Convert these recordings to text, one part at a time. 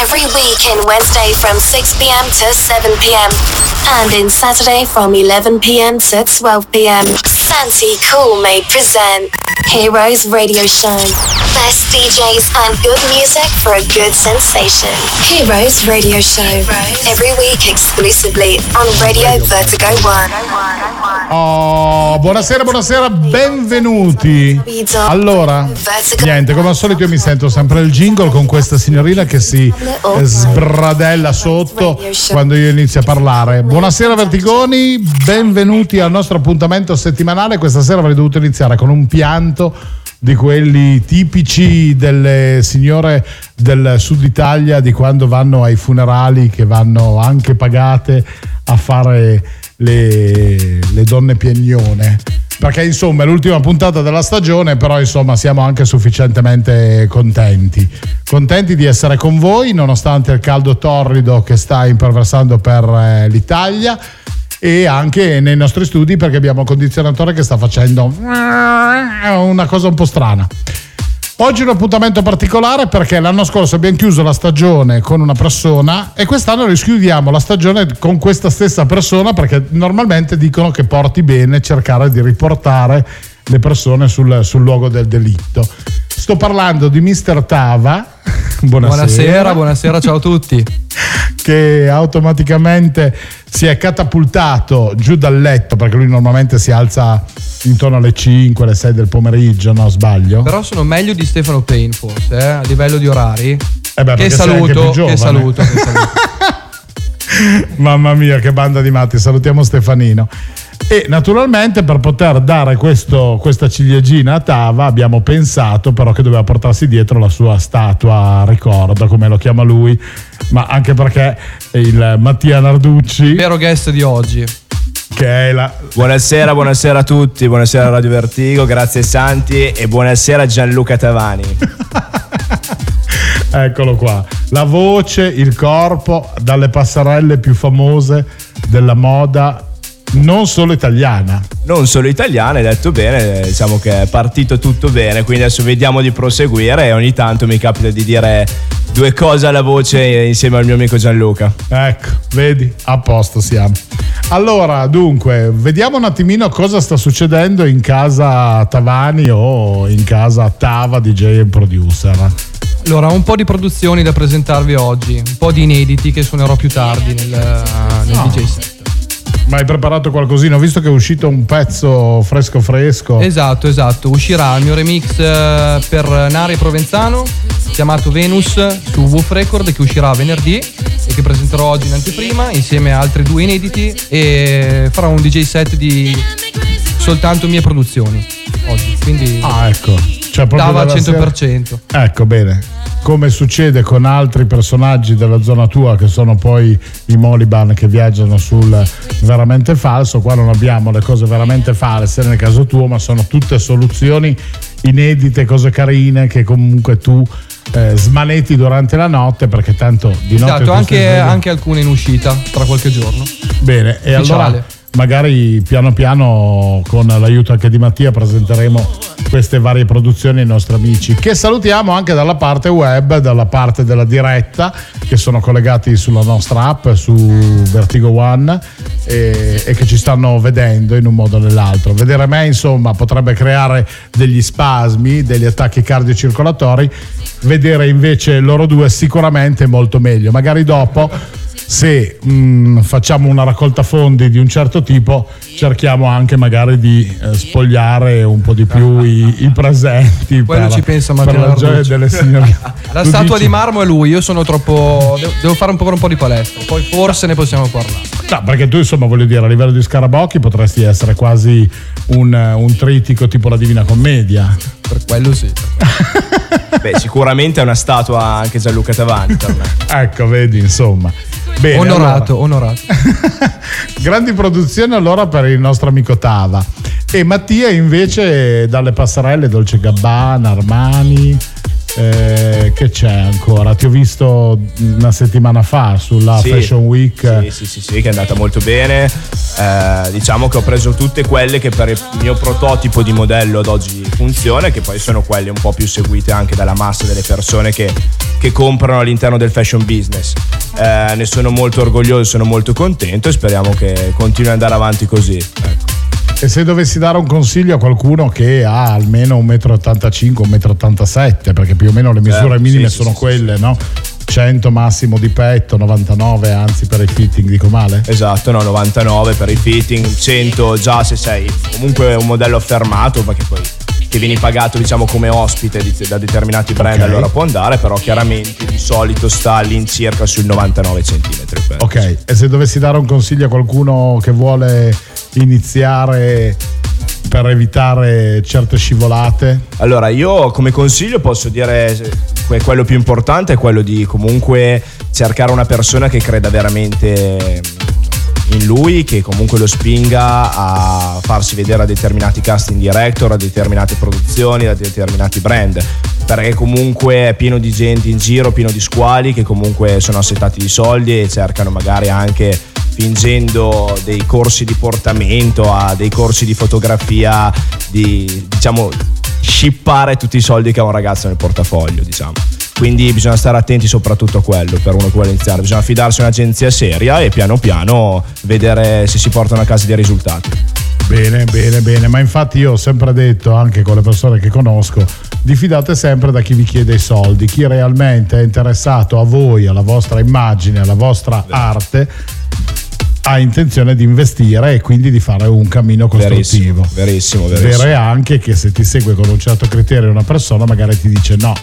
every week in Wednesday from 6 p.m. to 7 p.m. And in Saturday from 11 p.m. to 12 p.m. Santi Cool may present Heroes Radio Show. Best DJs and good music for a good sensation. Heroes Radio Show. Every week exclusively on Radio Vertigo 1. Oh, buonasera, buonasera, benvenuti. Allora, niente, come al solito io mi sento sempre il jingle con questa signorina che si sbradella sotto quando io inizio a parlare. Buonasera Vertigoni, benvenuti al nostro appuntamento settimanale. Questa sera avrei dovuto iniziare con un pianto di quelli tipici delle signore del sud Italia di quando vanno ai funerali che vanno anche pagate a fare le, le donne piagnone perché insomma è l'ultima puntata della stagione, però insomma siamo anche sufficientemente contenti. Contenti di essere con voi nonostante il caldo torrido che sta imperversando per eh, l'Italia e anche nei nostri studi perché abbiamo un condizionatore che sta facendo una cosa un po' strana. Oggi è un appuntamento particolare perché l'anno scorso abbiamo chiuso la stagione con una persona e quest'anno rischiudiamo la stagione con questa stessa persona perché normalmente dicono che porti bene cercare di riportare le persone sul, sul luogo del delitto. Sto parlando di Mister Tava. Buonasera. buonasera, buonasera, ciao a tutti. Che automaticamente si è catapultato giù dal letto perché lui normalmente si alza intorno alle 5, alle 6 del pomeriggio, no sbaglio? Però sono meglio di Stefano Payne forse, eh? a livello di orari. Eh beh, che, saluto, che saluto, che saluto. Mamma mia, che banda di matti, salutiamo Stefanino. E naturalmente per poter dare questo, questa ciliegina a Tava abbiamo pensato però che doveva portarsi dietro la sua statua ricordo, come lo chiama lui, ma anche perché il Mattia Narducci... Vero guest di oggi. Che è la... Buonasera, buonasera a tutti, buonasera a Radio Vertigo, grazie Santi e buonasera Gianluca Tavani. Eccolo qua, la voce, il corpo, dalle passerelle più famose della moda non solo italiana. Non solo italiana, hai detto bene, diciamo che è partito tutto bene, quindi adesso vediamo di proseguire e ogni tanto mi capita di dire due cose alla voce insieme al mio amico Gianluca. Ecco, vedi, a posto siamo. Allora, dunque, vediamo un attimino cosa sta succedendo in casa Tavani o in casa Tava DJ e producer. Allora, un po' di produzioni da presentarvi oggi, un po' di inediti che suonerò più tardi nel, nel no. DJ set. Ma hai preparato qualcosina? Ho visto che è uscito un pezzo fresco fresco. Esatto, esatto. Uscirà il mio remix eh, per Nari Provenzano chiamato Venus su Woof Record che uscirà venerdì e che presenterò oggi in anteprima insieme a altri due inediti e farò un DJ set di soltanto mie produzioni oggi. Quindi ah, ecco. Cioè dava al 100%. Sera... Ecco, bene come succede con altri personaggi della zona tua che sono poi i Moliban che viaggiano sul veramente falso, qua non abbiamo le cose veramente false nel caso tuo, ma sono tutte soluzioni inedite, cose carine che comunque tu eh, smanetti durante la notte perché tanto di notte... Esatto, anche, anche, alcune in uscita tra qualche giorno. Bene, e Ufficiale. allora magari piano piano con l'aiuto anche di Mattia presenteremo queste varie produzioni ai nostri amici che salutiamo anche dalla parte web, dalla parte della diretta che sono collegati sulla nostra app su Vertigo One e, e che ci stanno vedendo in un modo o nell'altro. Vedere me insomma potrebbe creare degli spasmi, degli attacchi cardiocircolatori, vedere invece loro due sicuramente molto meglio. Magari dopo se mh, mm, facciamo una raccolta fondi di un certo tipo cerchiamo anche magari di eh, spogliare un po' di più i, i presenti quello per, ci pensa per la gioia delle signore la tu statua dici... di marmo è lui io sono troppo devo, devo fare un po', un po' di palestra poi forse ne possiamo parlare. No perché tu insomma voglio dire a livello di scarabocchi potresti essere quasi un, un tritico tipo la Divina Commedia. Per quello sì. Beh, sicuramente è una statua anche Gianluca Tavani per me. ecco, vedi, insomma. Bene, onorato, allora. onorato. Grandi produzioni allora per il nostro amico Tava. E Mattia invece dalle passerelle Dolce Gabbana, Armani. Eh, che c'è ancora? Ti ho visto una settimana fa sulla Sì. Fashion Week. Sì, sì, sì, sì, che è andata molto bene. Eh, diciamo che ho preso tutte quelle che per il mio prototipo di modello ad oggi funziona che poi sono quelle un po' più seguite anche dalla massa delle persone che, che comprano all'interno del fashion business. Eh, ne sono molto orgoglioso, sono molto contento e speriamo che continui ad andare avanti così. Ecco. E se dovessi dare un consiglio a qualcuno che ha almeno 1,85 m, 1,87 m, perché più o meno le misure Certo, minime sì, sì, sono sì, quelle, no? 100 massimo di petto, 99 anzi per i fitting, dico male? Esatto, no, 99 per i fitting, 100 già se sei comunque un modello affermato, perché poi che vieni pagato diciamo come ospite da determinati brand Ok. allora può andare, però chiaramente di solito sta all'incirca sul 99 cm. Ok, e se dovessi dare un consiglio a qualcuno che vuole iniziare per evitare certe scivolate? Allora, io come consiglio posso dire que- quello più importante è quello di comunque cercare una persona che creda veramente in lui, che comunque lo spinga a farsi vedere a determinati casting director, a determinate produzioni, a determinati brand. Perché comunque è pieno di gente in giro, pieno di squali che comunque sono assetati di soldi e cercano magari anche fingendo dei corsi di portamento, a dei corsi di fotografia, di diciamo shippare tutti i soldi che ha un ragazzo nel portafoglio, diciamo. Quindi bisogna stare attenti soprattutto a quello per uno che vuole iniziare. Bisogna fidarsi a un'agenzia seria e piano piano vedere se si portano a casa dei risultati. Bene, bene, bene, ma infatti io ho sempre detto anche con le persone che conosco, diffidate sempre da chi vi chiede i soldi, chi realmente è interessato a voi, alla vostra immagine, alla vostra arte, ha intenzione di investire e quindi di fare un cammino costruttivo. Verissimo, verissimo, Vero verissimo. è anche che se ti segue con un certo criterio una persona magari ti dice no,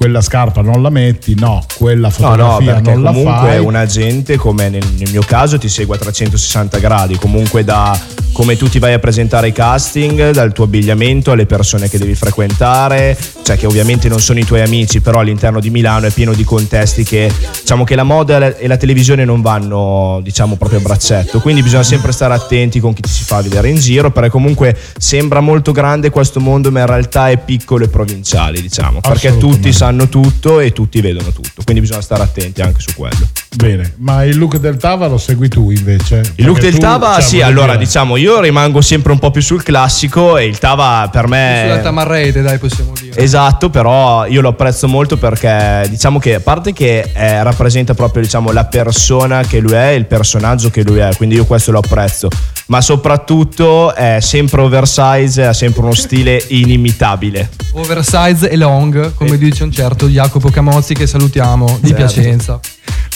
quella scarpa non la metti, no, quella No, no, fotografia perché non la comunque fai. un agente, come nel, nel mio caso, ti segue a 360 gradi, comunque da come tu ti vai a presentare ai casting, dal tuo abbigliamento alle persone che devi frequentare, cioè che ovviamente non sono i tuoi amici, però all'interno di Milano è pieno di contesti che diciamo che la moda e la televisione non vanno diciamo proprio a braccetto, quindi bisogna sempre stare attenti con chi ti si fa vedere in giro, perché comunque sembra molto grande questo mondo, ma in realtà è piccolo e provinciale, diciamo, perché tutti sanno tutto e tutti vedono tutto, quindi bisogna stare attenti anche su quello. Bene, ma il look del Tava lo segui tu invece? Il look del tu, Tava, cioè, sì, voglio allora dire, diciamo io rimango sempre un po' più sul classico e il Tava per me... Sulla tamarrete, dai, possiamo dire. Esatto, però io lo apprezzo molto perché diciamo che a parte che eh, rappresenta proprio diciamo, la persona che lui è, il personaggio che lui è, quindi io questo lo apprezzo, ma soprattutto è sempre oversize, ha sempre uno stile inimitabile. Oversize e long, come Eh. dice un certo Jacopo Camozzi che salutiamo di Certo. Piacenza.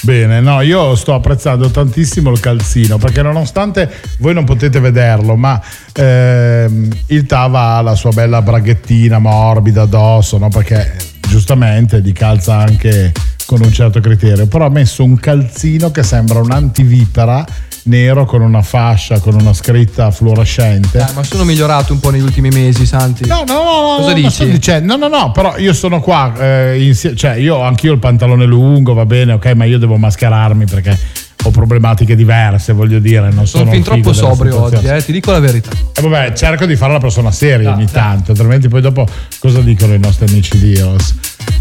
Bene, no, io sto apprezzando tantissimo il calzino perché nonostante voi non potete vederlo, ma ehm, il Tava ha la sua bella braghettina morbida addosso, no? perché giustamente li calza anche con un certo criterio, però ha messo un calzino che sembra un'antivipera nero con una fascia, con una scritta fluorescente. Dai, ma sono migliorato un po' negli ultimi mesi, Santi. No, no, no, no, Cosa no, dici? dicendo- no, no, no, però io sono qua, eh, insie- cioè io anch'io ho il pantalone lungo, va bene, ok, ma io devo mascherarmi perché ho problematiche diverse, voglio dire, non sono sono fin troppo sobrio oggi, eh, ti dico la verità. E vabbè, cerco di fare la persona seria Dai, ogni dai. tanto, altrimenti poi dopo cosa dicono i nostri amici di EOS?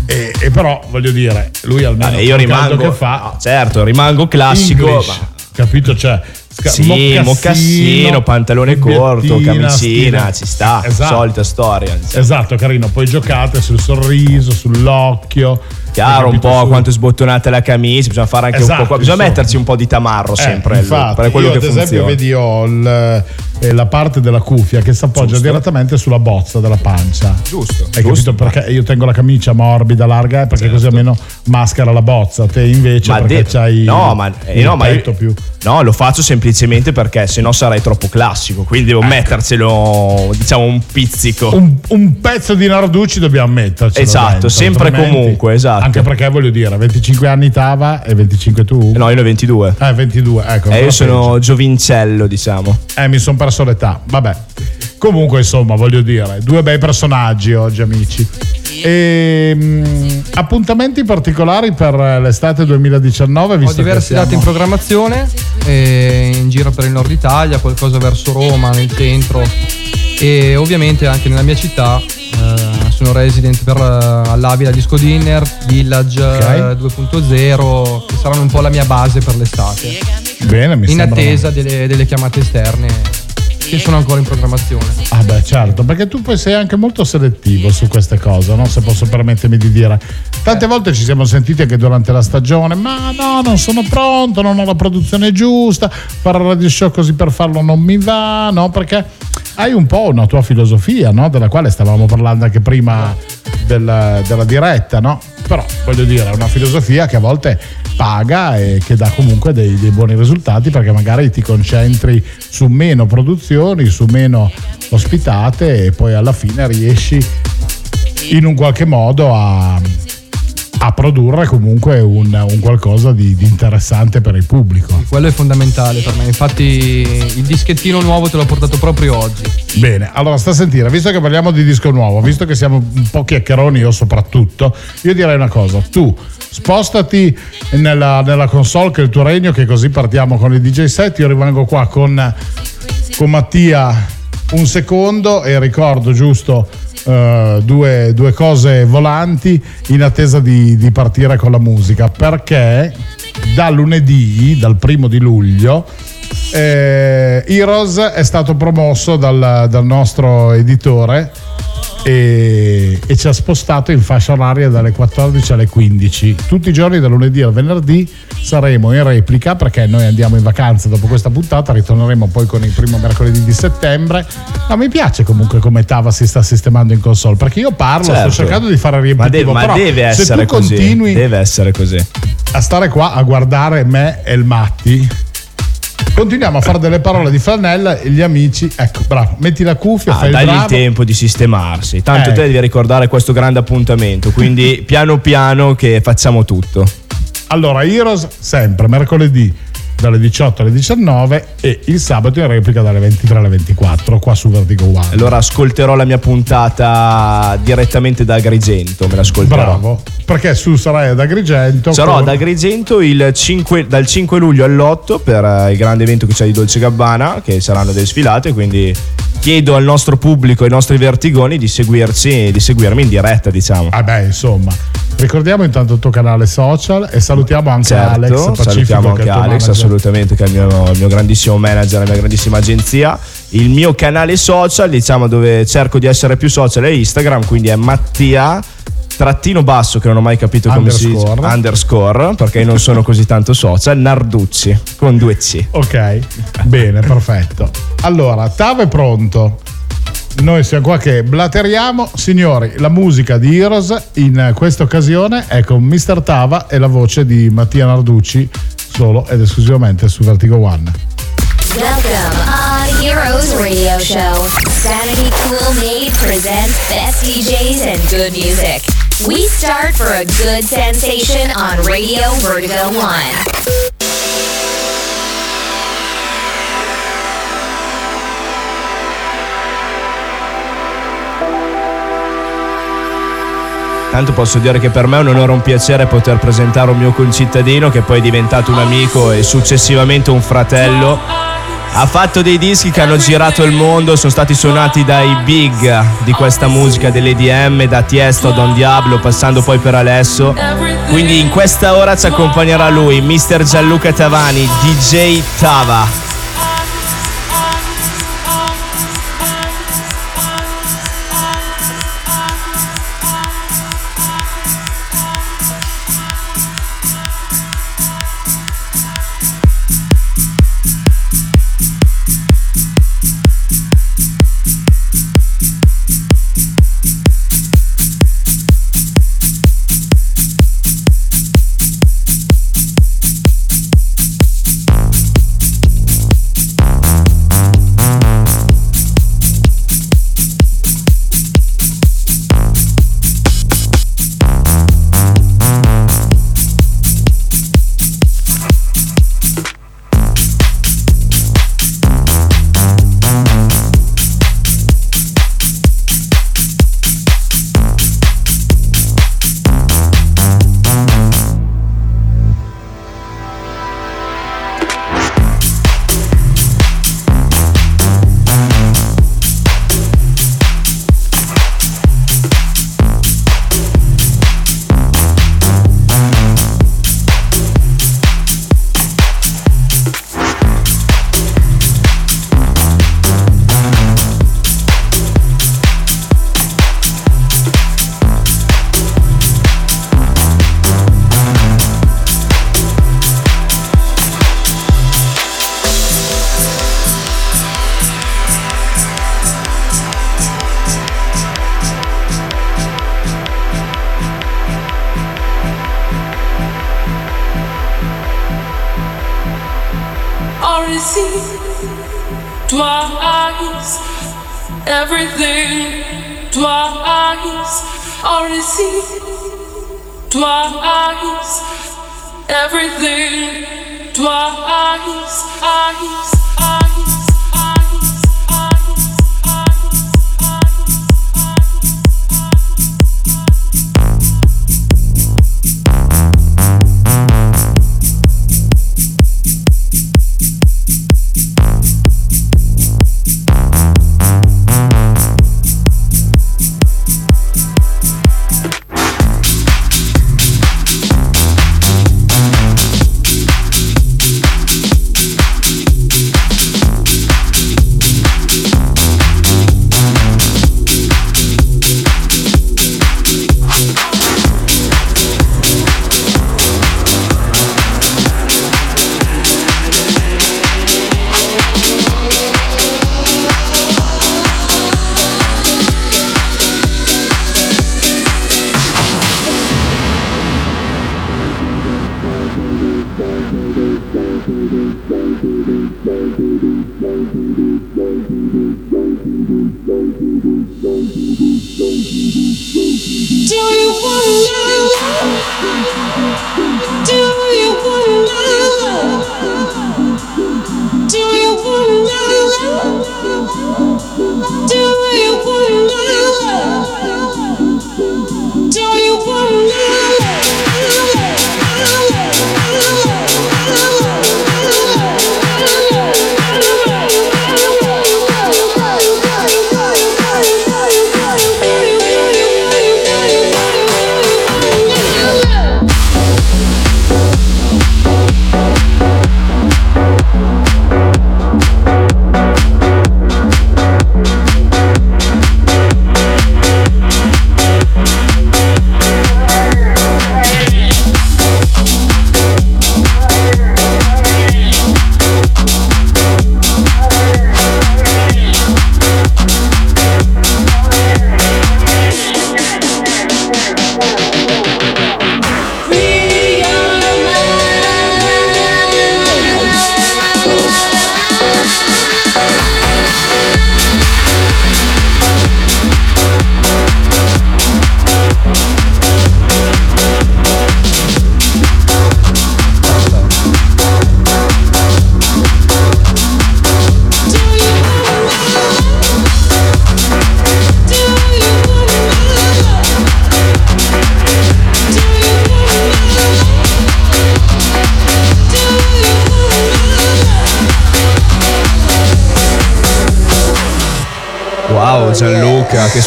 E, e però voglio dire, lui almeno Ah, io rimango, che fa, no, certo, rimango classico, English, ma- capito? Cioè, sca- Sì, mocassino, pantalone corto, camicina, ci sta, Esatto. solita storia. insomma. Esatto, carino. Poi giocate sul sorriso, sull'occhio. Chiaro, un po' Su- quanto sbottonate la camicia, bisogna fare anche un Esatto, po' qua, bisogna insomma. metterci un po' di tamarro Eh, sempre nel- infatti, per quello io che ad esempio funziona. vedi ho il- eh, la parte della cuffia che si appoggia Giusto. direttamente sulla bozza della pancia. Giusto, Hai giusto. capito perché io tengo la camicia morbida, larga, eh, perché così almeno maschera la bozza. Te invece Ma perché de- c'hai no, ma, eh, il no, ma io- più. no, lo faccio semplicemente perché sennò sarai troppo classico, quindi devo mettercelo, diciamo, un pizzico. Ecco. Un, un pezzo di Narducci dobbiamo metterci. Esatto, sempre comunque, esatto. Anche perché voglio dire, 25 anni Tava e 25 tu? No, io ne ho 22. Eh, 22, ecco. E ancora io sono peggio. giovincello, diciamo. Eh, mi sono perso l'età. Vabbè. Comunque, insomma, voglio dire, due bei personaggi oggi, amici. E, mm, appuntamenti particolari per l'estate 2019? Ho Visto diverse che date in programmazione, eh, in giro per il nord Italia, qualcosa verso Roma, nel centro e ovviamente anche nella mia città. eh, sono resident per uh, all'Avila Disco Dinner, Village okay. 2.0, che saranno un po' la mia base per l'estate. Bene, mi In sembra... attesa delle, delle chiamate esterne che sono ancora in programmazione. Ah beh certo, perché tu poi sei anche molto selettivo su queste cose, no? se posso permettermi di dire. Tante volte ci siamo sentiti anche durante la stagione, ma no, non sono pronto, non ho la produzione giusta, fare il radio show così per farlo non mi va, no? Perché hai un po' una tua filosofia, no? della quale stavamo parlando anche prima del, della diretta, no? Però voglio dire, è una filosofia che a volte paga e che dà comunque dei, dei buoni risultati perché magari ti concentri su meno produzioni, su meno ospitate e poi alla fine riesci in un qualche modo a, a produrre comunque un, un qualcosa di, di, interessante per il pubblico. Quello è fondamentale per me, infatti il dischettino nuovo te l'ho portato proprio oggi. Bene, allora sta a sentire, visto che parliamo di disco nuovo, visto che siamo un po' chiacchieroni, io soprattutto, io direi una cosa, tu spostati nella, nella console che è il tuo regno, che così partiamo con il DJ set, io rimango qua con, con Mattia un secondo e ricordo giusto uh, due, due, cose volanti in attesa di, di, partire con la musica. Perché da lunedì, dal primo di luglio, eh, Heroes è stato promosso dal, dal nostro editore e, e, ci ha spostato in fascia oraria dalle 14 alle 15. Tutti i giorni, da lunedì al venerdì, saremo in replica perché noi andiamo in vacanza dopo questa puntata, ritorneremo poi con il primo mercoledì di settembre. Ma mi piace comunque come Tava si sta sistemando in console perché io parlo, certo. sto cercando di fare riempitivo, ma, de- ma deve essere così. Deve essere così. A stare qua a guardare me e il Matti Continuiamo a fare delle parole di flanella e gli amici, ecco, bravo, metti la cuffia, ah, fai dagli il, il tempo di sistemarsi. Tanto eh. te devi ricordare questo grande appuntamento, quindi piano piano che facciamo tutto. Allora, Heroes sempre mercoledì dalle 18 alle 19 e il sabato in replica dalle 23 alle 24 qua su Vertigo One. Allora ascolterò la mia puntata direttamente da Agrigento, me l'ascolterò. Bravo, perché su sarai ad Agrigento. Sarò con... ad Agrigento 5, dal 5 luglio all'8 per uh, il grande evento che c'è di Dolce Gabbana, che saranno delle sfilate, quindi chiedo al nostro pubblico, ai nostri vertigoni di seguirci, di seguirmi in diretta, diciamo. Ah beh, insomma. Ricordiamo intanto il tuo canale social e salutiamo anche certo, Alex Pacifico, salutiamo anche Alex, assolutamente, che è il mio, il mio grandissimo manager, la mia grandissima agenzia. Il mio canale social, diciamo dove cerco di essere più social, è Instagram, quindi è Mattia trattino basso che non ho mai capito come si dice. Underscore. Perché non sono così tanto social. Narducci con due C. Ok bene perfetto. Allora Tav è pronto noi siamo qua che blateriamo. Signori, la musica di Heroes in questa occasione è con Mr. Tava e la voce di Mattia Narducci solo ed esclusivamente su Vertigo One. Welcome on Heroes Radio Show. Sanity Cool Made presents best DJs and good music. We start for a good sensation on Radio Vertigo One. Tanto posso dire che per me è un onore e un piacere poter presentare un mio concittadino che poi è diventato un amico e successivamente un fratello. Ha fatto dei dischi che hanno girato il mondo, sono stati suonati dai big di questa musica dell'EDM, da Tiesto a Don Diablo, passando poi per Alesso. Quindi in questa ora ci accompagnerà lui, Mr. Gianluca Tavani, DJ Tava. see twice everything twice. Only see twice everything twice. Eyes, eyes.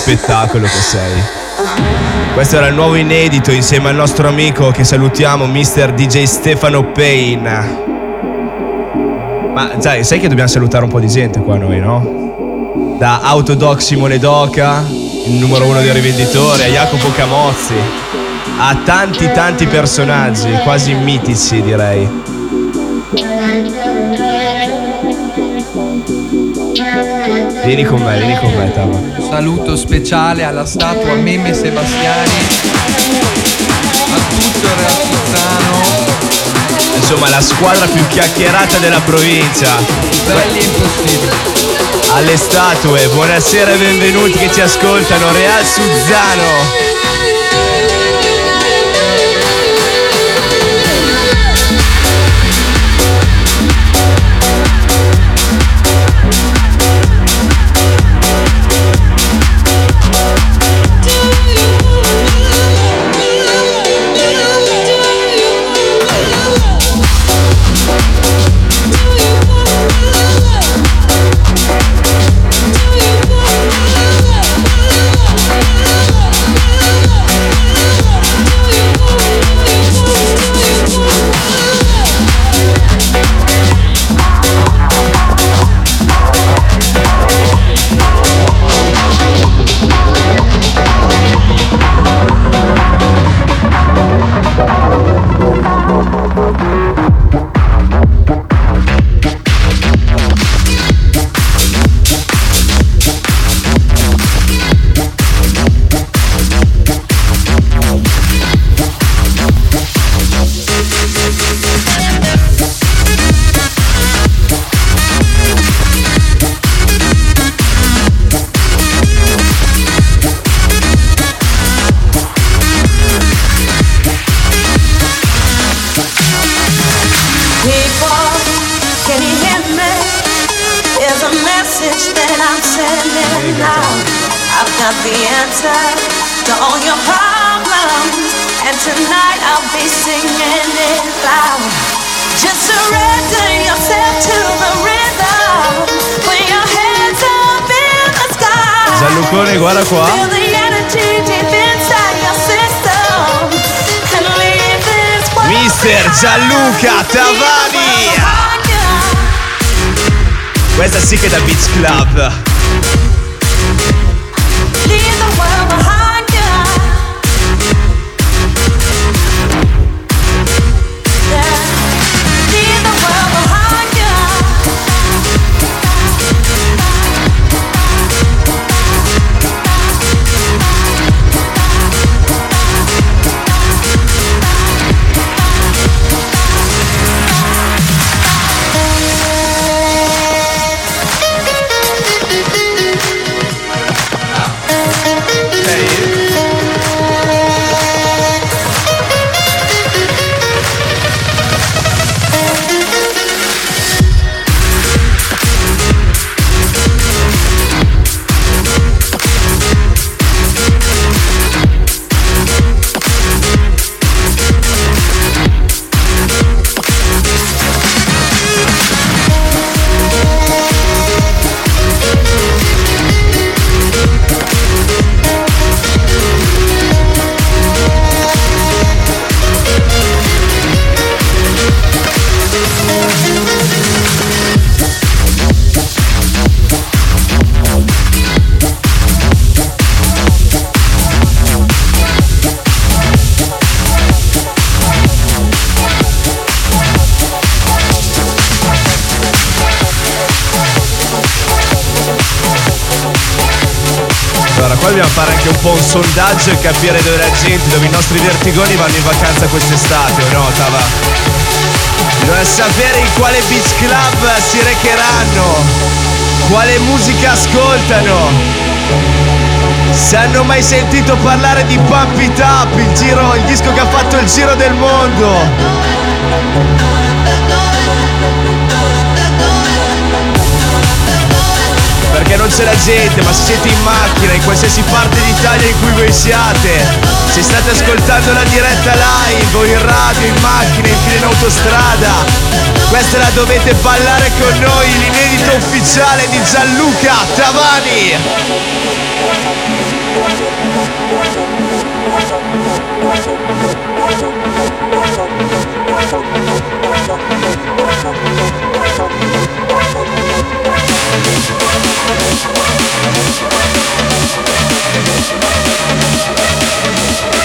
Spettacolo che sei. Questo era il nuovo inedito insieme al nostro amico che salutiamo, Mr. DJ Stefano Payne. Ma sai, sai che dobbiamo salutare un po' di gente qua noi, no? Da Autodoc Simone Doca, il numero uno dei rivenditori, a Jacopo Camozzi, a tanti tanti personaggi, quasi mitici direi. Vieni con me, vieni con me, Tava. Saluto speciale alla statua Meme Sebastiani, a tutto il Real Tizzano. Insomma, la squadra più chiacchierata della provincia. Belli impossibili. Alle statue, buonasera e benvenuti che ci ascoltano, Real Suzzano. Leave this world Mister Gianluca Tavani. Questa sì che è da Beach Club. Po' un sondaggio e capire dove la gente, dove i nostri vertigoni vanno in vacanza quest'estate, o no, Tava? Bisogna sapere in quale beach club si recheranno, quale musica ascoltano. Se hanno mai sentito parlare di Pump It Up, il, giro, il disco che ha fatto il giro del mondo. Perché non c'è la gente, ma se siete in macchina, in qualsiasi parte d'Italia in cui voi siate, se state ascoltando la diretta live o in radio, in macchina, in fila in autostrada, questa la dovete ballare con noi, l'inedito ufficiale di Gianluca Tavani. Thank you.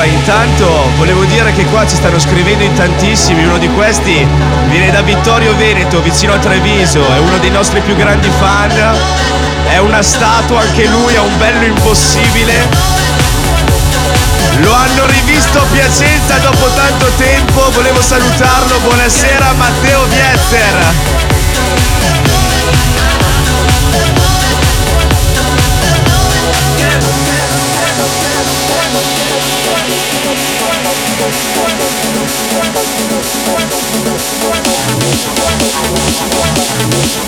Allora, intanto volevo dire che qua ci stanno scrivendo in tantissimi. Uno di questi viene da Vittorio Veneto, vicino a Treviso, è uno dei nostri più grandi fan. È una statua, anche lui, ha un bello impossibile. Lo hanno rivisto a Piacenza dopo tanto tempo, volevo salutarlo. Buonasera Matteo Vietter. Yeah.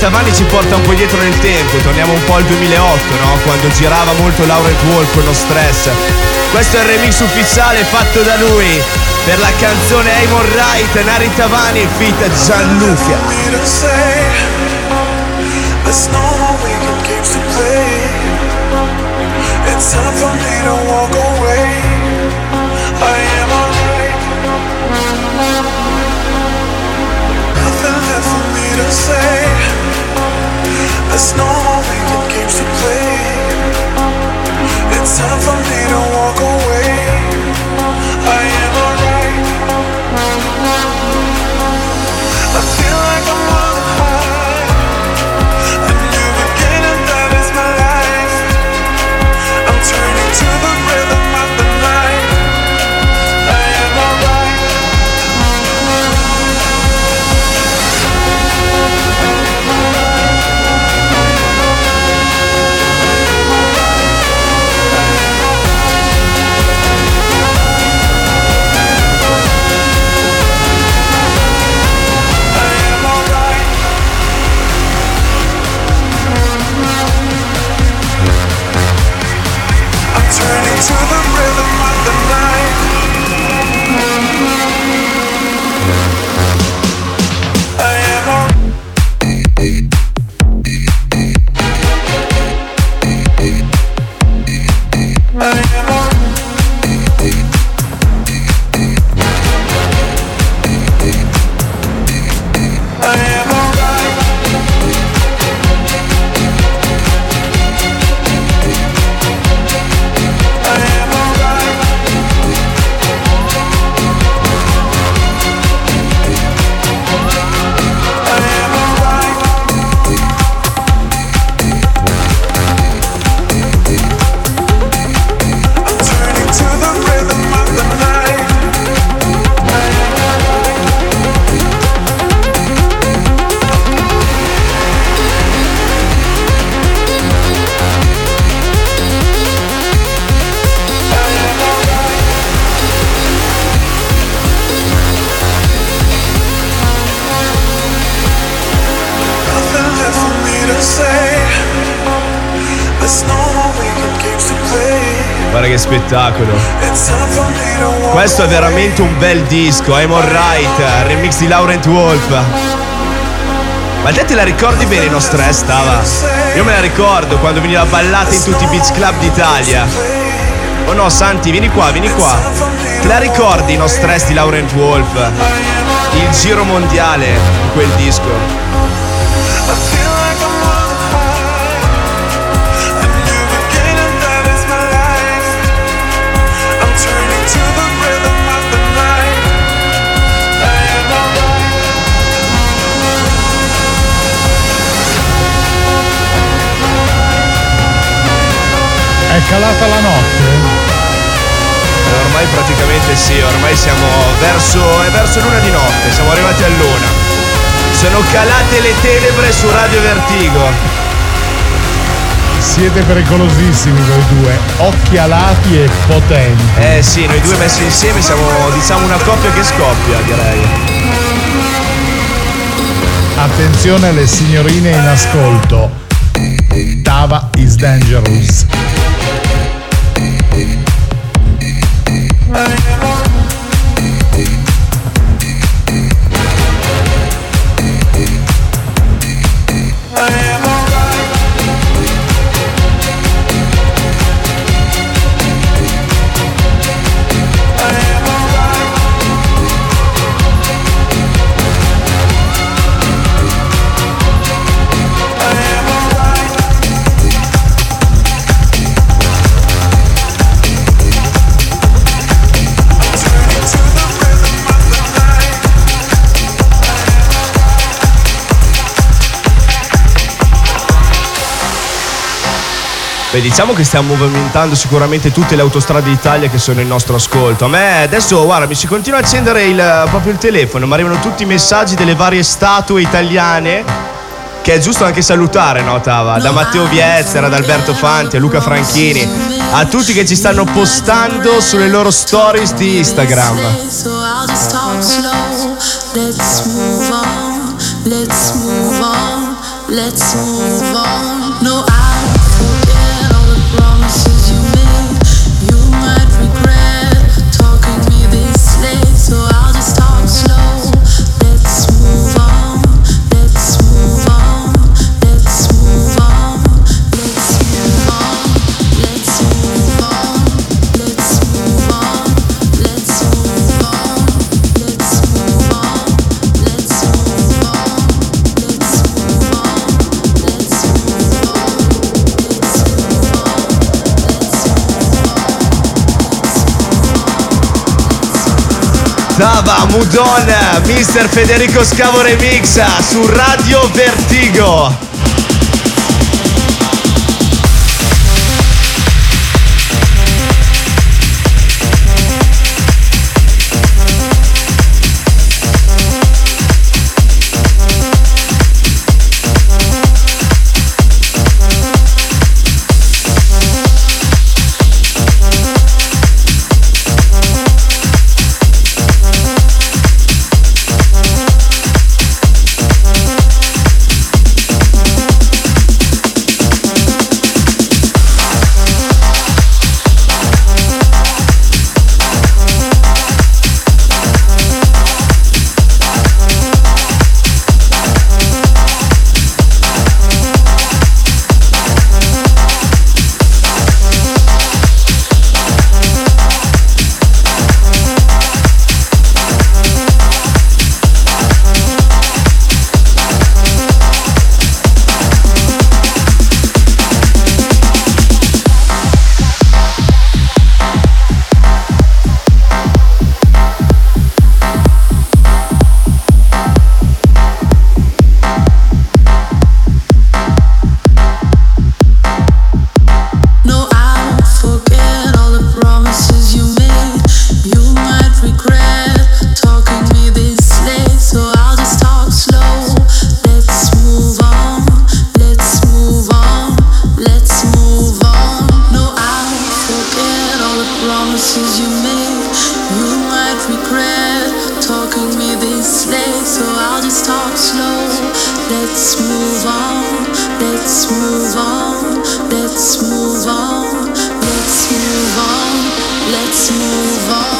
Tavani ci porta un po' dietro nel tempo, torniamo un po' al 2008, no? Quando girava molto Laurent Wolf con lo stress. Questo è il remix ufficiale fatto da lui per la canzone Amon Wright, Nari Tavani fit Gianluca. It's time for me to snow. Spettacolo. Questo è veramente un bel disco, I'm alright, remix di Laurent Wolf. Ma te te la ricordi bene No Stress, stava? Io me la ricordo quando veniva ballata in tutti i beach club d'Italia. Oh no, Santi, vieni qua, vieni qua. Te la ricordi No Stress di Laurent Wolf? Il giro mondiale di quel disco. Calata la notte? Eh, Ormai praticamente sì, ormai siamo verso, è verso l'una di notte, siamo arrivati all'una. Sono calate le tenebre su Radio Vertigo. Siete pericolosissimi voi due, occhialati e potenti. Eh sì, noi due messi insieme siamo diciamo una coppia che scoppia, direi. Attenzione alle signorine in ascolto. Tava is dangerous. Diciamo che stiamo movimentando sicuramente tutte le autostrade d'Italia che sono in nostro ascolto. A me adesso, guarda, mi si continua a accendere il- proprio il telefono, mi arrivano tutti i messaggi delle varie statue italiane. Che è giusto anche salutare, no, Tava? Da Matteo Viezzer, ad Alberto Fanti, a Luca Franchini, a tutti che ci stanno postando sulle loro stories di Instagram. Just talk slow. Let's move on. Let's move on. Dava Mudon, Mr. Federico Scavo Remix su Radio Vertigo. 无法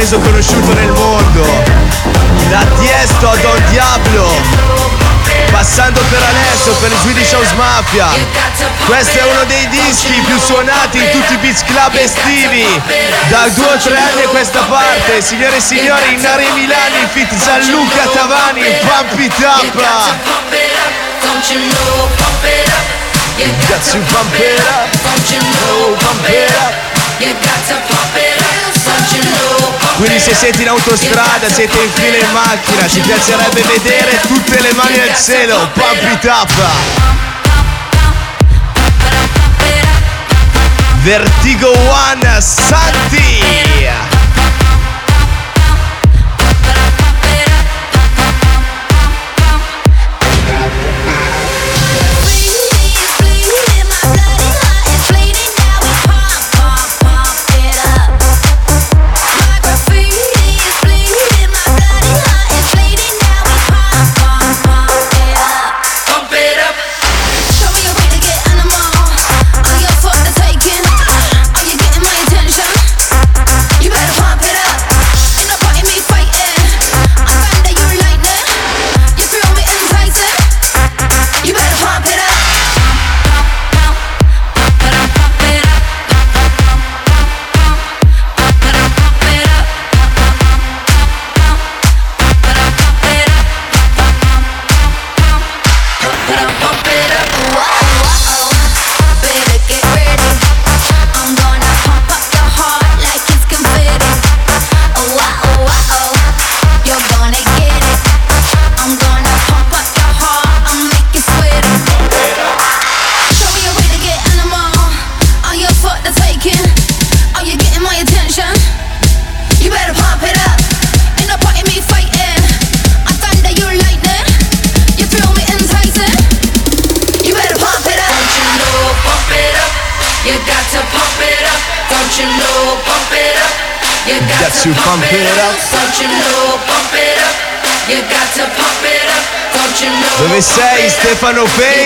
reso conosciuto nel mondo. Da Tiesto a Don Diablo. Passando per adesso per il Swedish House Mafia. Questo è uno dei dischi più suonati in tutti i beach club estivi. Da due o tre anni a questa parte, signore e signori, Nari Milani, fit Gianluca Tavani, Pump It Up. Don't you know, pump it up. You got to pump it up. Quindi se siete in autostrada, siete in fila in macchina, ci piacerebbe vedere tutte le mani al cielo, pump it up! Vertigo One Santi! Sei Stefano Peina?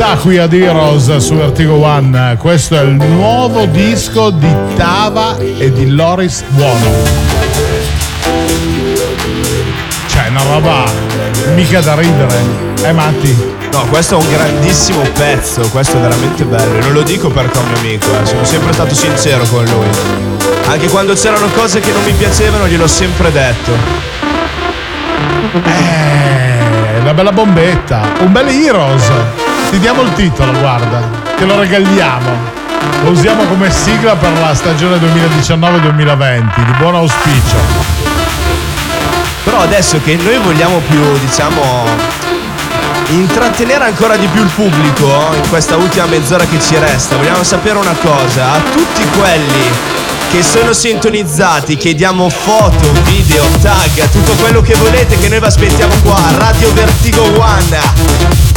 Novità qui ad Heroes su Vertigo One. Questo è il nuovo disco di Tava e di Loris Buono. Cioè, una roba mica da ridere. Eh, Matti? No, questo è un grandissimo pezzo, questo è veramente bello. E non lo dico perché è un mio amico, eh. sono sempre stato sincero con lui. Anche quando c'erano cose che non mi piacevano, gliel'ho sempre detto. Eh, una bella bombetta. Un bel Heroes. Ti diamo il titolo, guarda. Te lo regaliamo. Lo usiamo come sigla per la stagione 2019-2020. Di buon auspicio. Però adesso che noi vogliamo più, diciamo, intrattenere ancora di più il pubblico in questa ultima mezz'ora che ci resta, vogliamo sapere una cosa, a tutti quelli che sono sintonizzati, chiediamo foto, video, tag, tutto quello che volete che noi vi aspettiamo qua, Radio Vertigo One.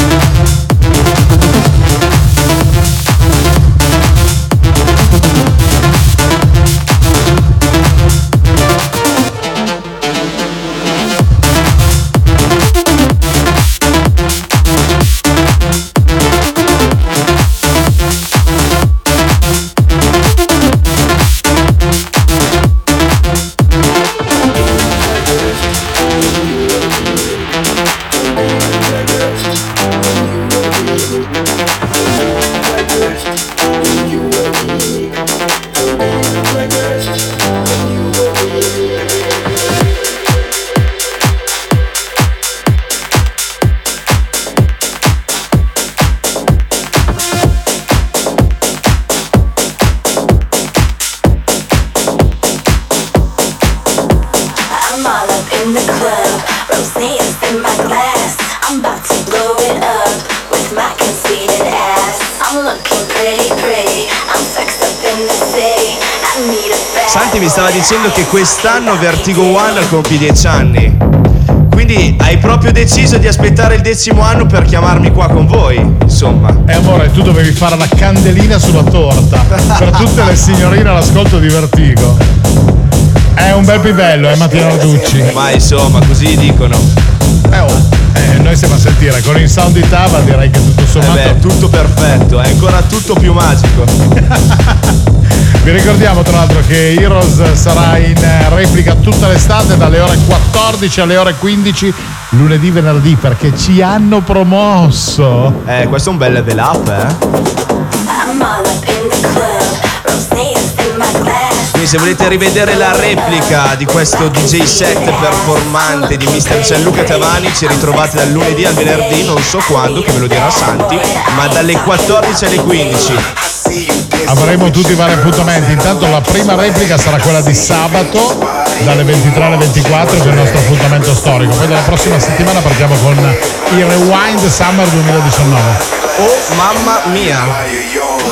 Quest'anno Vertigo One compie 10 anni. Quindi hai proprio deciso di aspettare il decimo anno per chiamarmi qua con voi, insomma. E eh, amore, tu dovevi fare la candelina sulla torta per tutte le signorine all'ascolto di Vertigo. È un bel pivello, eh, Mattia Narducci. Ma insomma, così dicono. Eh, oh, eh, noi siamo a sentire, con il sound di Tava direi che tutto sommato... Eh beh, tutto perfetto, è ancora tutto più magico. Vi ricordiamo tra l'altro che Heroes sarà in replica tutta l'estate dalle ore 14 alle ore 15 lunedì venerdì perché ci hanno promosso. Eh, questo è un bel level up, eh. Quindi se volete rivedere la replica di questo DJ set performante di Mr. Gianluca Tavani ci ritrovate dal lunedì al venerdì, non so quando, che ve lo dirà Santi, ma dalle 14 alle 15 avremo tutti i vari appuntamenti. Intanto la prima replica sarà quella di sabato dalle 23 alle 24 che è il nostro appuntamento storico. Poi dalla prossima settimana partiamo con il Rewind Summer 2019. Oh mamma mia!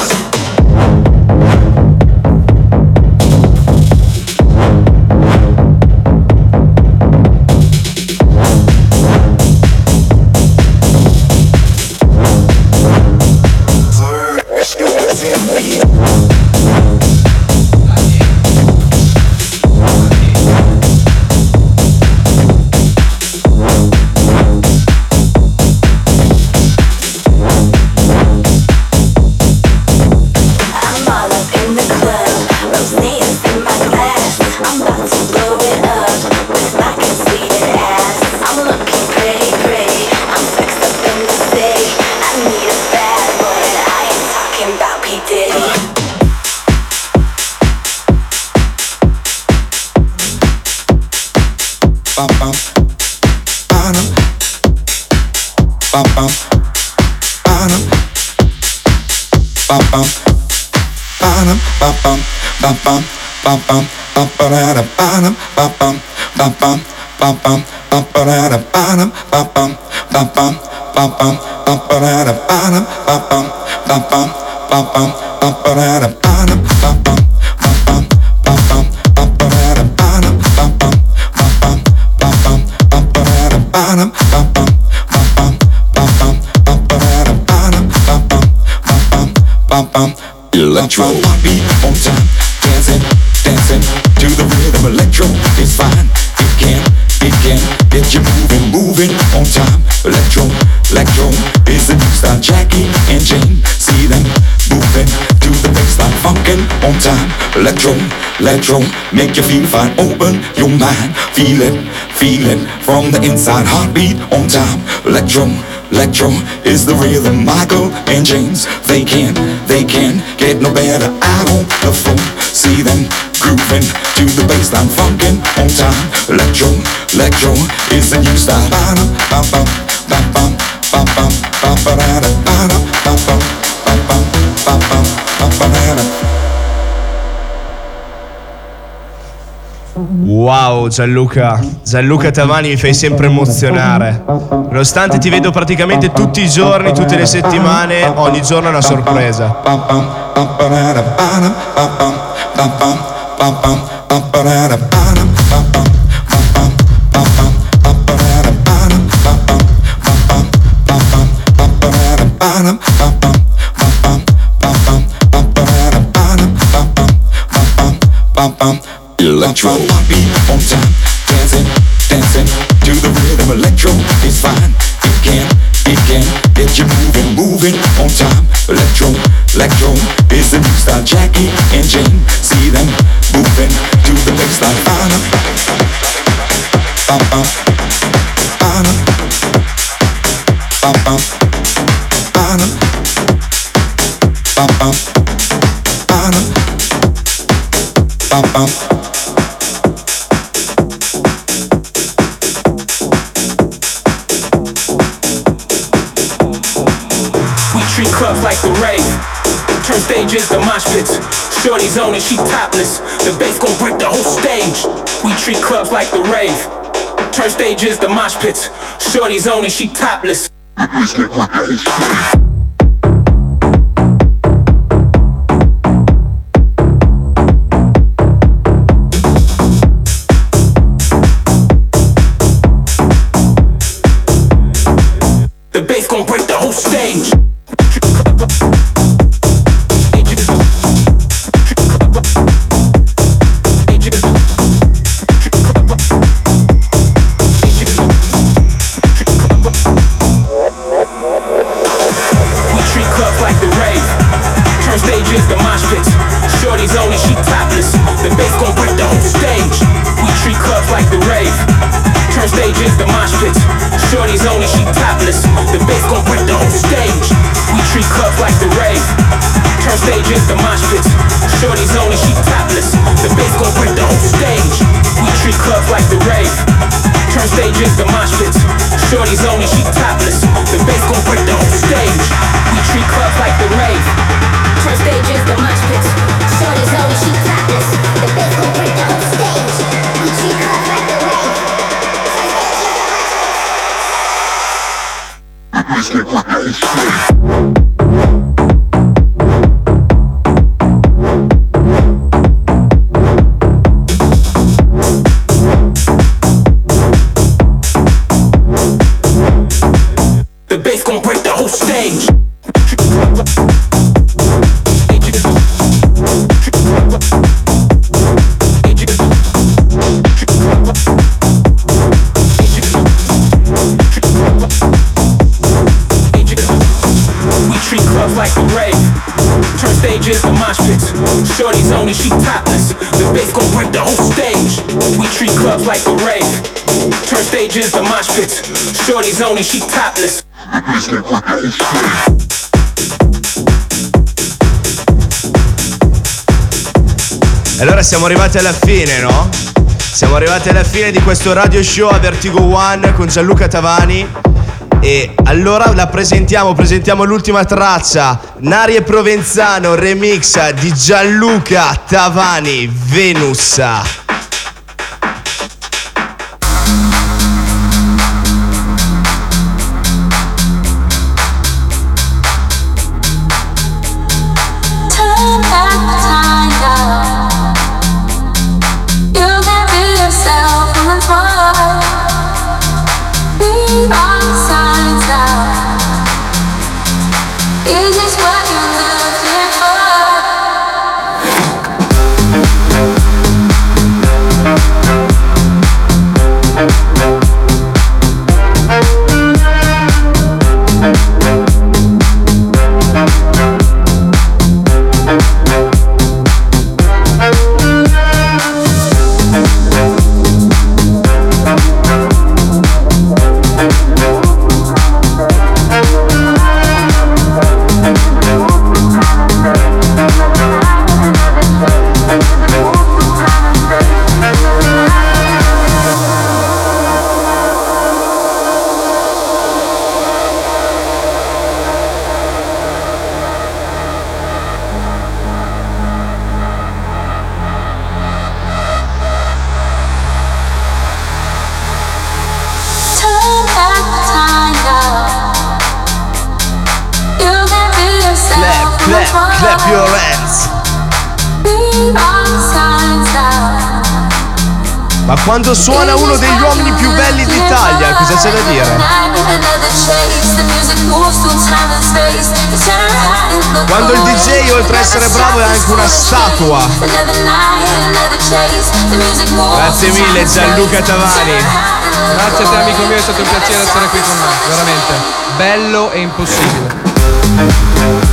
Electro beat on time, dancing, dancing to the rhythm. Electro is fine, it can, it can get you moving, moving on time. Electro, electro is the new style. Jackie and Jane, see them moving to the baseline, funkin' on time. Electro, electro, make you feel fine. Open your mind, feel it, feel it from the inside. Heartbeat on time. Electro Electro is the rhythm. Michael and James, they can, they can get no better. I on the phone, see them grooving to the baseline, funkin' on time. Electro, electro is the new style. Ba da ba ba ba ba ba ba ba ba da ba da ba ba ba ba ba ba ba ba ba Wow Gianluca, Gianluca Tavani mi fai sempre emozionare. Nonostante ti vedo praticamente tutti i giorni, tutte le settimane, ogni giorno è una sorpresa. Electro, be on time, dancing, dancing to the rhythm. Electro is fine, it can, it can get you moving, moving on time. Electro, electro is the new style. Jackie and Jane, see them moving to the next bum bum, bana, bum bum, bana, bum bum. We like the rave. Turn stages to mosh pits. Shorty's on it, she topless. The bass gon' break the whole stage. We treat clubs like the rave. Turn stages to mosh pits. Shorty's on it, she topless. The bass gon' break the whole stage. The stage. We treat clubs like the rave. Turn stages to mosh pits. Shorty's on it, she topless. Allora siamo arrivati alla fine, no? Siamo arrivati alla fine di questo radio show a Vertigo One con Gianluca Tavani. E allora la presentiamo, presentiamo l'ultima traccia, Nari e Provenzano remix di Gianluca Tavani, Venus. Clap your hands. Ma quando suona uno degli uomini più belli d'Italia, cosa c'è da dire? Quando il DJ oltre a essere bravo è anche una statua. Grazie mille Gianluca Tavani. Grazie a te amico mio, è stato un piacere essere qui con me, veramente. Bello e impossibile.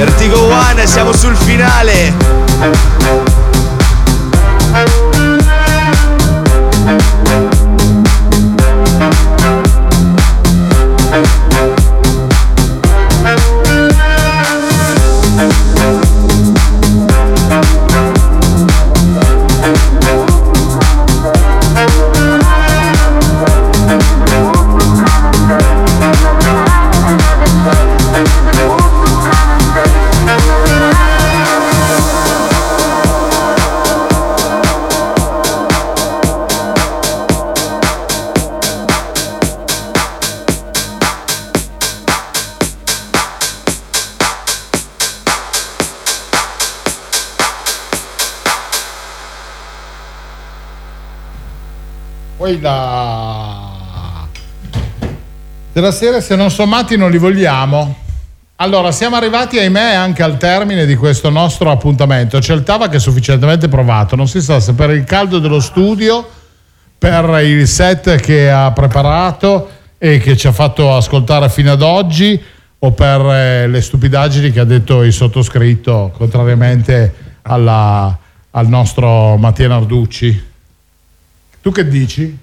Vertigo One, siamo sul finale. Da... Della sera se non sommati non li vogliamo. Allora, siamo arrivati, ahimè, anche al termine di questo nostro appuntamento. C'è il Tava che è sufficientemente provato, non si sa se per il caldo dello studio, per il set che ha preparato e che ci ha fatto ascoltare fino ad oggi o per eh, le stupidaggini che ha detto il sottoscritto, contrariamente alla- al nostro Mattia Narducci. Tu che dici?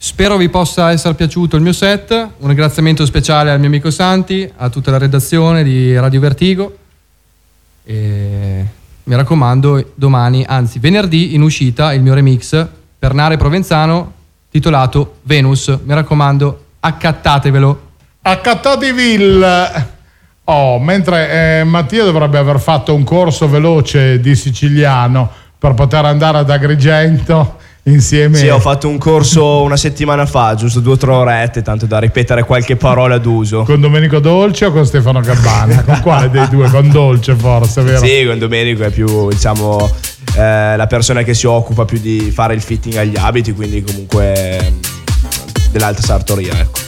Spero vi possa essere piaciuto il mio set. Un ringraziamento speciale al mio amico Santi, a tutta la redazione di Radio Vertigo. E mi raccomando, domani, anzi venerdì, in uscita il mio remix per Nare Provenzano titolato Venus. Mi raccomando, accattatevelo. Accattativille. Oh, mentre eh, Mattia dovrebbe aver fatto un corso veloce di siciliano per poter andare ad Agrigento insieme Sì, ho fatto un corso una settimana fa, giusto due o tre orette, tanto da ripetere qualche parola d'uso. con Domenico Dolce o con Stefano Gabbana? con quale dei due? Con Dolce forse, vero? Sì, con Domenico è più, diciamo, eh, la persona che si occupa più di fare il fitting agli abiti, quindi comunque mm, dell'alta sartoria, ecco.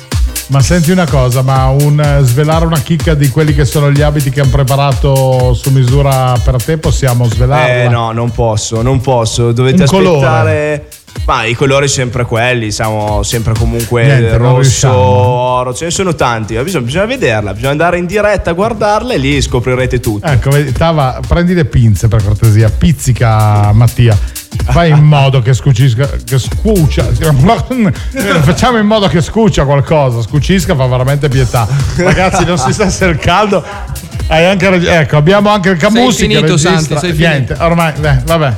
Ma senti una cosa, ma un, eh, svelare una chicca di quelli che sono gli abiti che hanno preparato su misura per te, possiamo svelarla? Eh no, non posso, non posso, dovete Un colore. aspettare. Ma i colori sempre quelli, siamo sempre comunque Niente, rosso, oro, ce ne sono tanti, ma bisogna, bisogna vederla, bisogna andare in diretta a guardarla e lì scoprirete tutto. Ecco, vedi, Tava, prendi le pinze per cortesia, pizzica Mattia. Fai in modo che scucisca, che scucia, facciamo in modo che scucia qualcosa, scucisca fa veramente pietà. Ragazzi, non si sa se il caldo. Hai anche ecco, abbiamo anche il Camusi che finito, registra. Santi, sei Niente, ormai, beh, vabbè.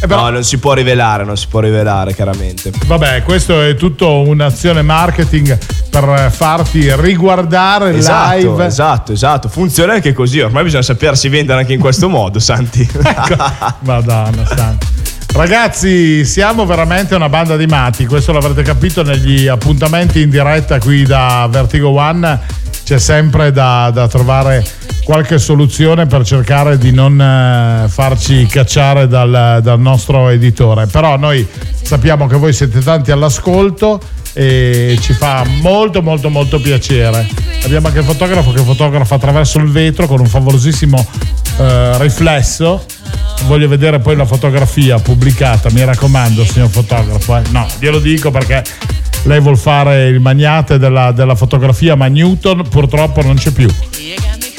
Eh, però- No, non si può rivelare, non si può rivelare, chiaramente. Vabbè, questo è tutto un'azione marketing per farti riguardare Esatto, live. esatto, esatto. Funziona anche così. Ormai bisogna sapersi vendere anche in questo modo, Santi. Ecco. Madonna santa. Ragazzi, siamo veramente una banda di matti, questo l'avrete capito negli appuntamenti in diretta qui da Vertigo One. C'è sempre da, da trovare qualche soluzione per cercare di non eh, farci cacciare dal, dal nostro editore. Però noi sappiamo che voi siete tanti all'ascolto e ci fa molto molto molto piacere. Abbiamo anche il fotografo che fotografa attraverso il vetro con un favolosissimo eh, riflesso. Voglio vedere poi la fotografia pubblicata, mi raccomando, signor fotografo. eh. No, glielo dico perché lei vuol fare il magnate della, della fotografia, ma Newton purtroppo non c'è più.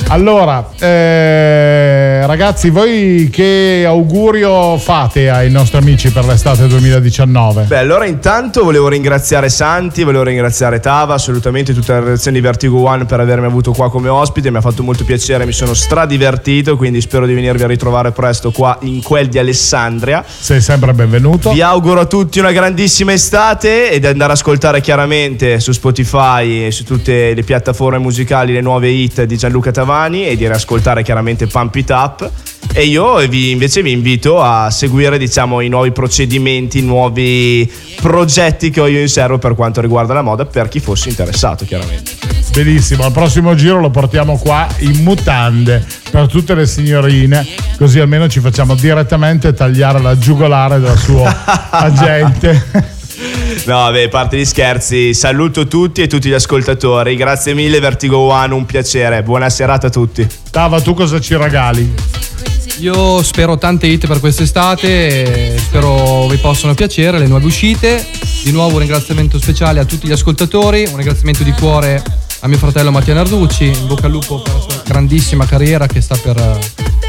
Allora, eh, ragazzi, voi che augurio fate ai nostri amici per l'estate 2019? Beh, allora intanto volevo ringraziare Santi, volevo ringraziare Tava, assolutamente tutta la redazione di Vertigo One per avermi avuto qua come ospite, mi ha fatto molto piacere, mi sono stradivertito, quindi spero di venirvi a ritrovare presto qua in quel di Alessandria. Sei sempre benvenuto. Vi auguro a tutti una grandissima estate e di andare ad ascoltare chiaramente su Spotify e su tutte le piattaforme musicali le nuove hit di Gianluca Tavani e di riascoltare chiaramente Pump It Up. E io vi- invece vi invito a seguire diciamo, i nuovi procedimenti, i nuovi progetti che ho io in serbo per quanto riguarda la moda per chi fosse interessato chiaramente. Benissimo, al prossimo giro lo portiamo qua in mutande per tutte le signorine, così almeno ci facciamo direttamente tagliare la giugolare del suo agente. No, vabbè, parte gli scherzi. Saluto tutti e tutti gli ascoltatori. Grazie mille, Vertigo One, un piacere. Buona serata a tutti. Tava, tu cosa ci regali? Io spero tante hit per quest'estate, spero vi possano piacere le nuove uscite. Di nuovo un ringraziamento speciale a tutti gli ascoltatori, un ringraziamento di cuore a mio fratello Mattia Narducci, in bocca al lupo per la sua grandissima carriera che sta per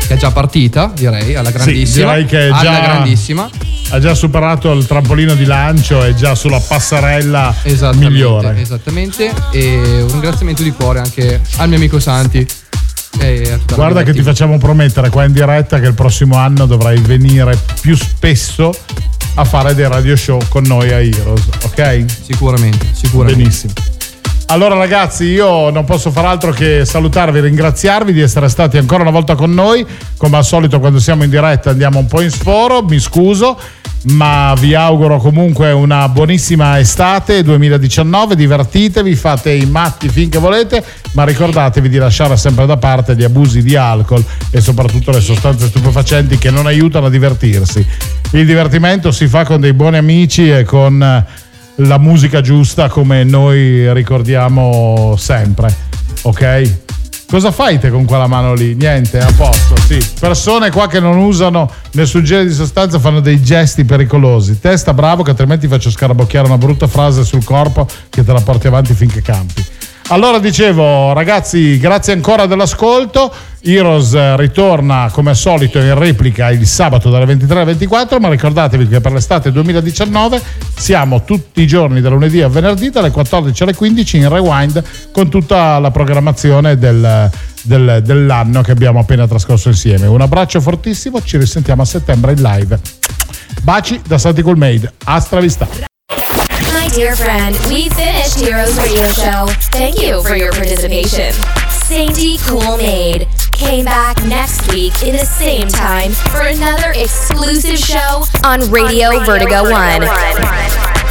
che è già partita, direi, alla grandissima. direi che è alla già- grandissima. Ha già superato il trampolino di lancio, è già sulla passerella Esattamente, migliore. esattamente. E un ringraziamento di cuore anche al mio amico Santi. Guarda che ti facciamo promettere qua in diretta che il prossimo anno dovrai venire più spesso a fare dei radio show con noi a Heroes, ok? Sicuramente, sicuramente. Benissimo. Allora ragazzi, io non posso far altro che salutarvi ringraziarvi di essere stati ancora una volta con noi. Come al solito quando siamo in diretta andiamo un po' in sforo, mi scuso, ma vi auguro comunque una buonissima estate 2019, divertitevi, fate i matti finché volete, ma ricordatevi di lasciare sempre da parte gli abusi di alcol e soprattutto le sostanze stupefacenti che non aiutano a divertirsi. Il divertimento si fa con dei buoni amici e con la musica giusta come noi ricordiamo sempre, ok? Cosa fai te con quella mano lì? Niente, a posto, sì. Persone qua che non usano nessun genere di sostanza fanno dei gesti pericolosi. Te sta bravo che altrimenti faccio scarabocchiare una brutta frase sul corpo che te la porti avanti finché campi. Allora dicevo, ragazzi, grazie ancora dell'ascolto. Heroes eh, ritorna come al solito in replica il sabato dalle 23 alle 24, ma ricordatevi che per l'estate 2019 siamo tutti i giorni da lunedì a venerdì dalle 14 alle 15 in rewind con tutta la programmazione del- del- dell'anno che abbiamo appena trascorso insieme. Un abbraccio fortissimo, ci risentiamo a settembre in live. Baci da Santi Cool Made. Astra vista. My dear friend, we finished Heroes Radio Show. Thank you for your participation. Sainty Cool Maid came back next week in the same time for another exclusive show on Radio, Vertigo, One.